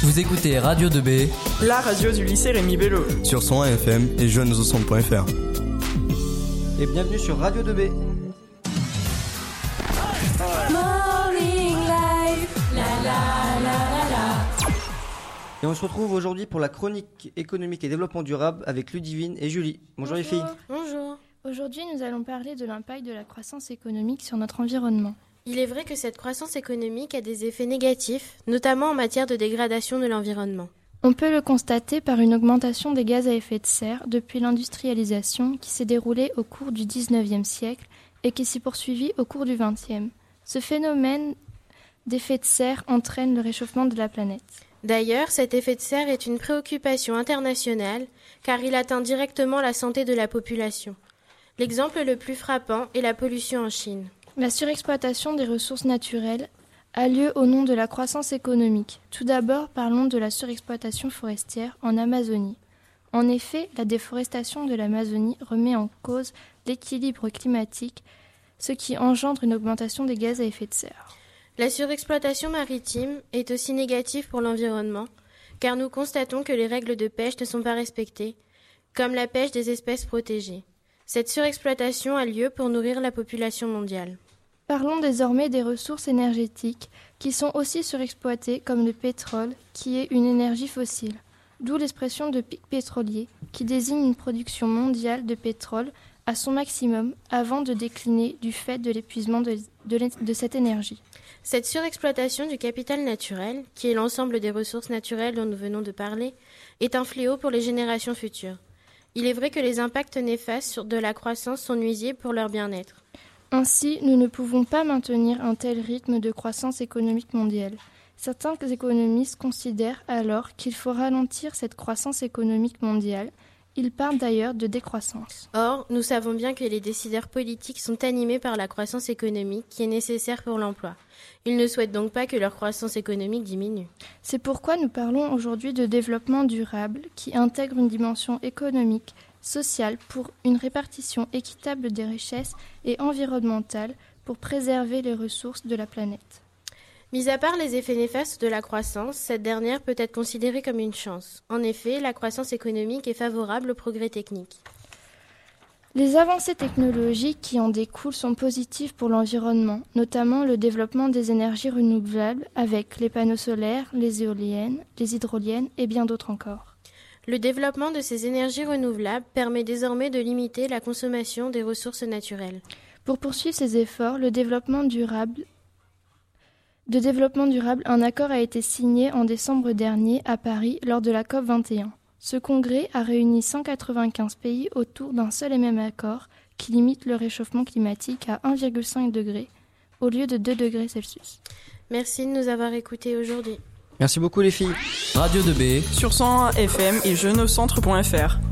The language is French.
Vous écoutez Radio 2B, la radio du lycée Rémi Bello. Sur son FM et jeunesaucentre.fr. Et bienvenue sur Radio 2B. Et on se retrouve aujourd'hui pour la chronique économique et développement durable avec Ludivine et Julie. Bonjour, les filles. Bonjour. Aujourd'hui, nous allons parler de l'impact de la croissance économique sur notre environnement. Il est vrai que cette croissance économique a des effets négatifs, notamment en matière de dégradation de l'environnement. On peut le constater par une augmentation des gaz à effet de serre depuis l'industrialisation qui s'est déroulée au cours du XIXe siècle et qui s'est poursuivie au cours du XXe. Ce phénomène d'effet de serre entraîne le réchauffement de la planète. D'ailleurs, cet effet de serre est une préoccupation internationale car il atteint directement la santé de la population. L'exemple le plus frappant est la pollution en Chine. La surexploitation des ressources naturelles a lieu au nom de la croissance économique. Tout d'abord, parlons de la surexploitation forestière en Amazonie. En effet, la déforestation de l'Amazonie remet en cause l'équilibre climatique, ce qui engendre une augmentation des gaz à effet de serre. La surexploitation maritime est aussi négative pour l'environnement, car nous constatons que les règles de pêche ne sont pas respectées, comme la pêche des espèces protégées. Cette surexploitation a lieu pour nourrir la population mondiale. Parlons désormais des ressources énergétiques qui sont aussi surexploitées comme le pétrole, qui est une énergie fossile. D'où l'expression de pic pétrolier, qui désigne une production mondiale de pétrole à son maximum avant de décliner du fait de l'épuisement de, cette énergie. Cette surexploitation du capital naturel, qui est l'ensemble des ressources naturelles dont nous venons de parler, est un fléau pour les générations futures. Il est vrai que les impacts néfastes de la croissance sont nuisibles pour leur bien-être. Ainsi, nous ne pouvons pas maintenir un tel rythme de croissance économique mondiale. Certains économistes considèrent alors qu'il faut ralentir cette croissance économique mondiale. Ils parlent d'ailleurs de décroissance. Or, nous savons bien que les décideurs politiques sont animés par la croissance économique qui est nécessaire pour l'emploi. Ils ne souhaitent donc pas que leur croissance économique diminue. C'est pourquoi nous parlons aujourd'hui de développement durable qui intègre une dimension économique, sociale pour une répartition équitable des richesses et environnementale pour préserver les ressources de la planète. Mis à part les effets néfastes de la croissance, cette dernière peut être considérée comme une chance. En effet, la croissance économique est favorable au progrès technique. Les avancées technologiques qui en découlent sont positives pour l'environnement, notamment le développement des énergies renouvelables avec les panneaux solaires, les éoliennes, les hydroliennes et bien d'autres encore. Le développement de ces énergies renouvelables permet désormais de limiter la consommation des ressources naturelles. Pour poursuivre ces efforts, le développement durable de développement durable, un accord a été signé en décembre dernier à Paris lors de la COP 21. Ce congrès a réuni 195 pays autour d'un seul et même accord qui limite le réchauffement climatique à 1,5 degré au lieu de 2 degrés Celsius. Merci de nous avoir écoutés aujourd'hui. Merci beaucoup les filles. Radio 2B sur 101 FM et jeuneaucentre.fr.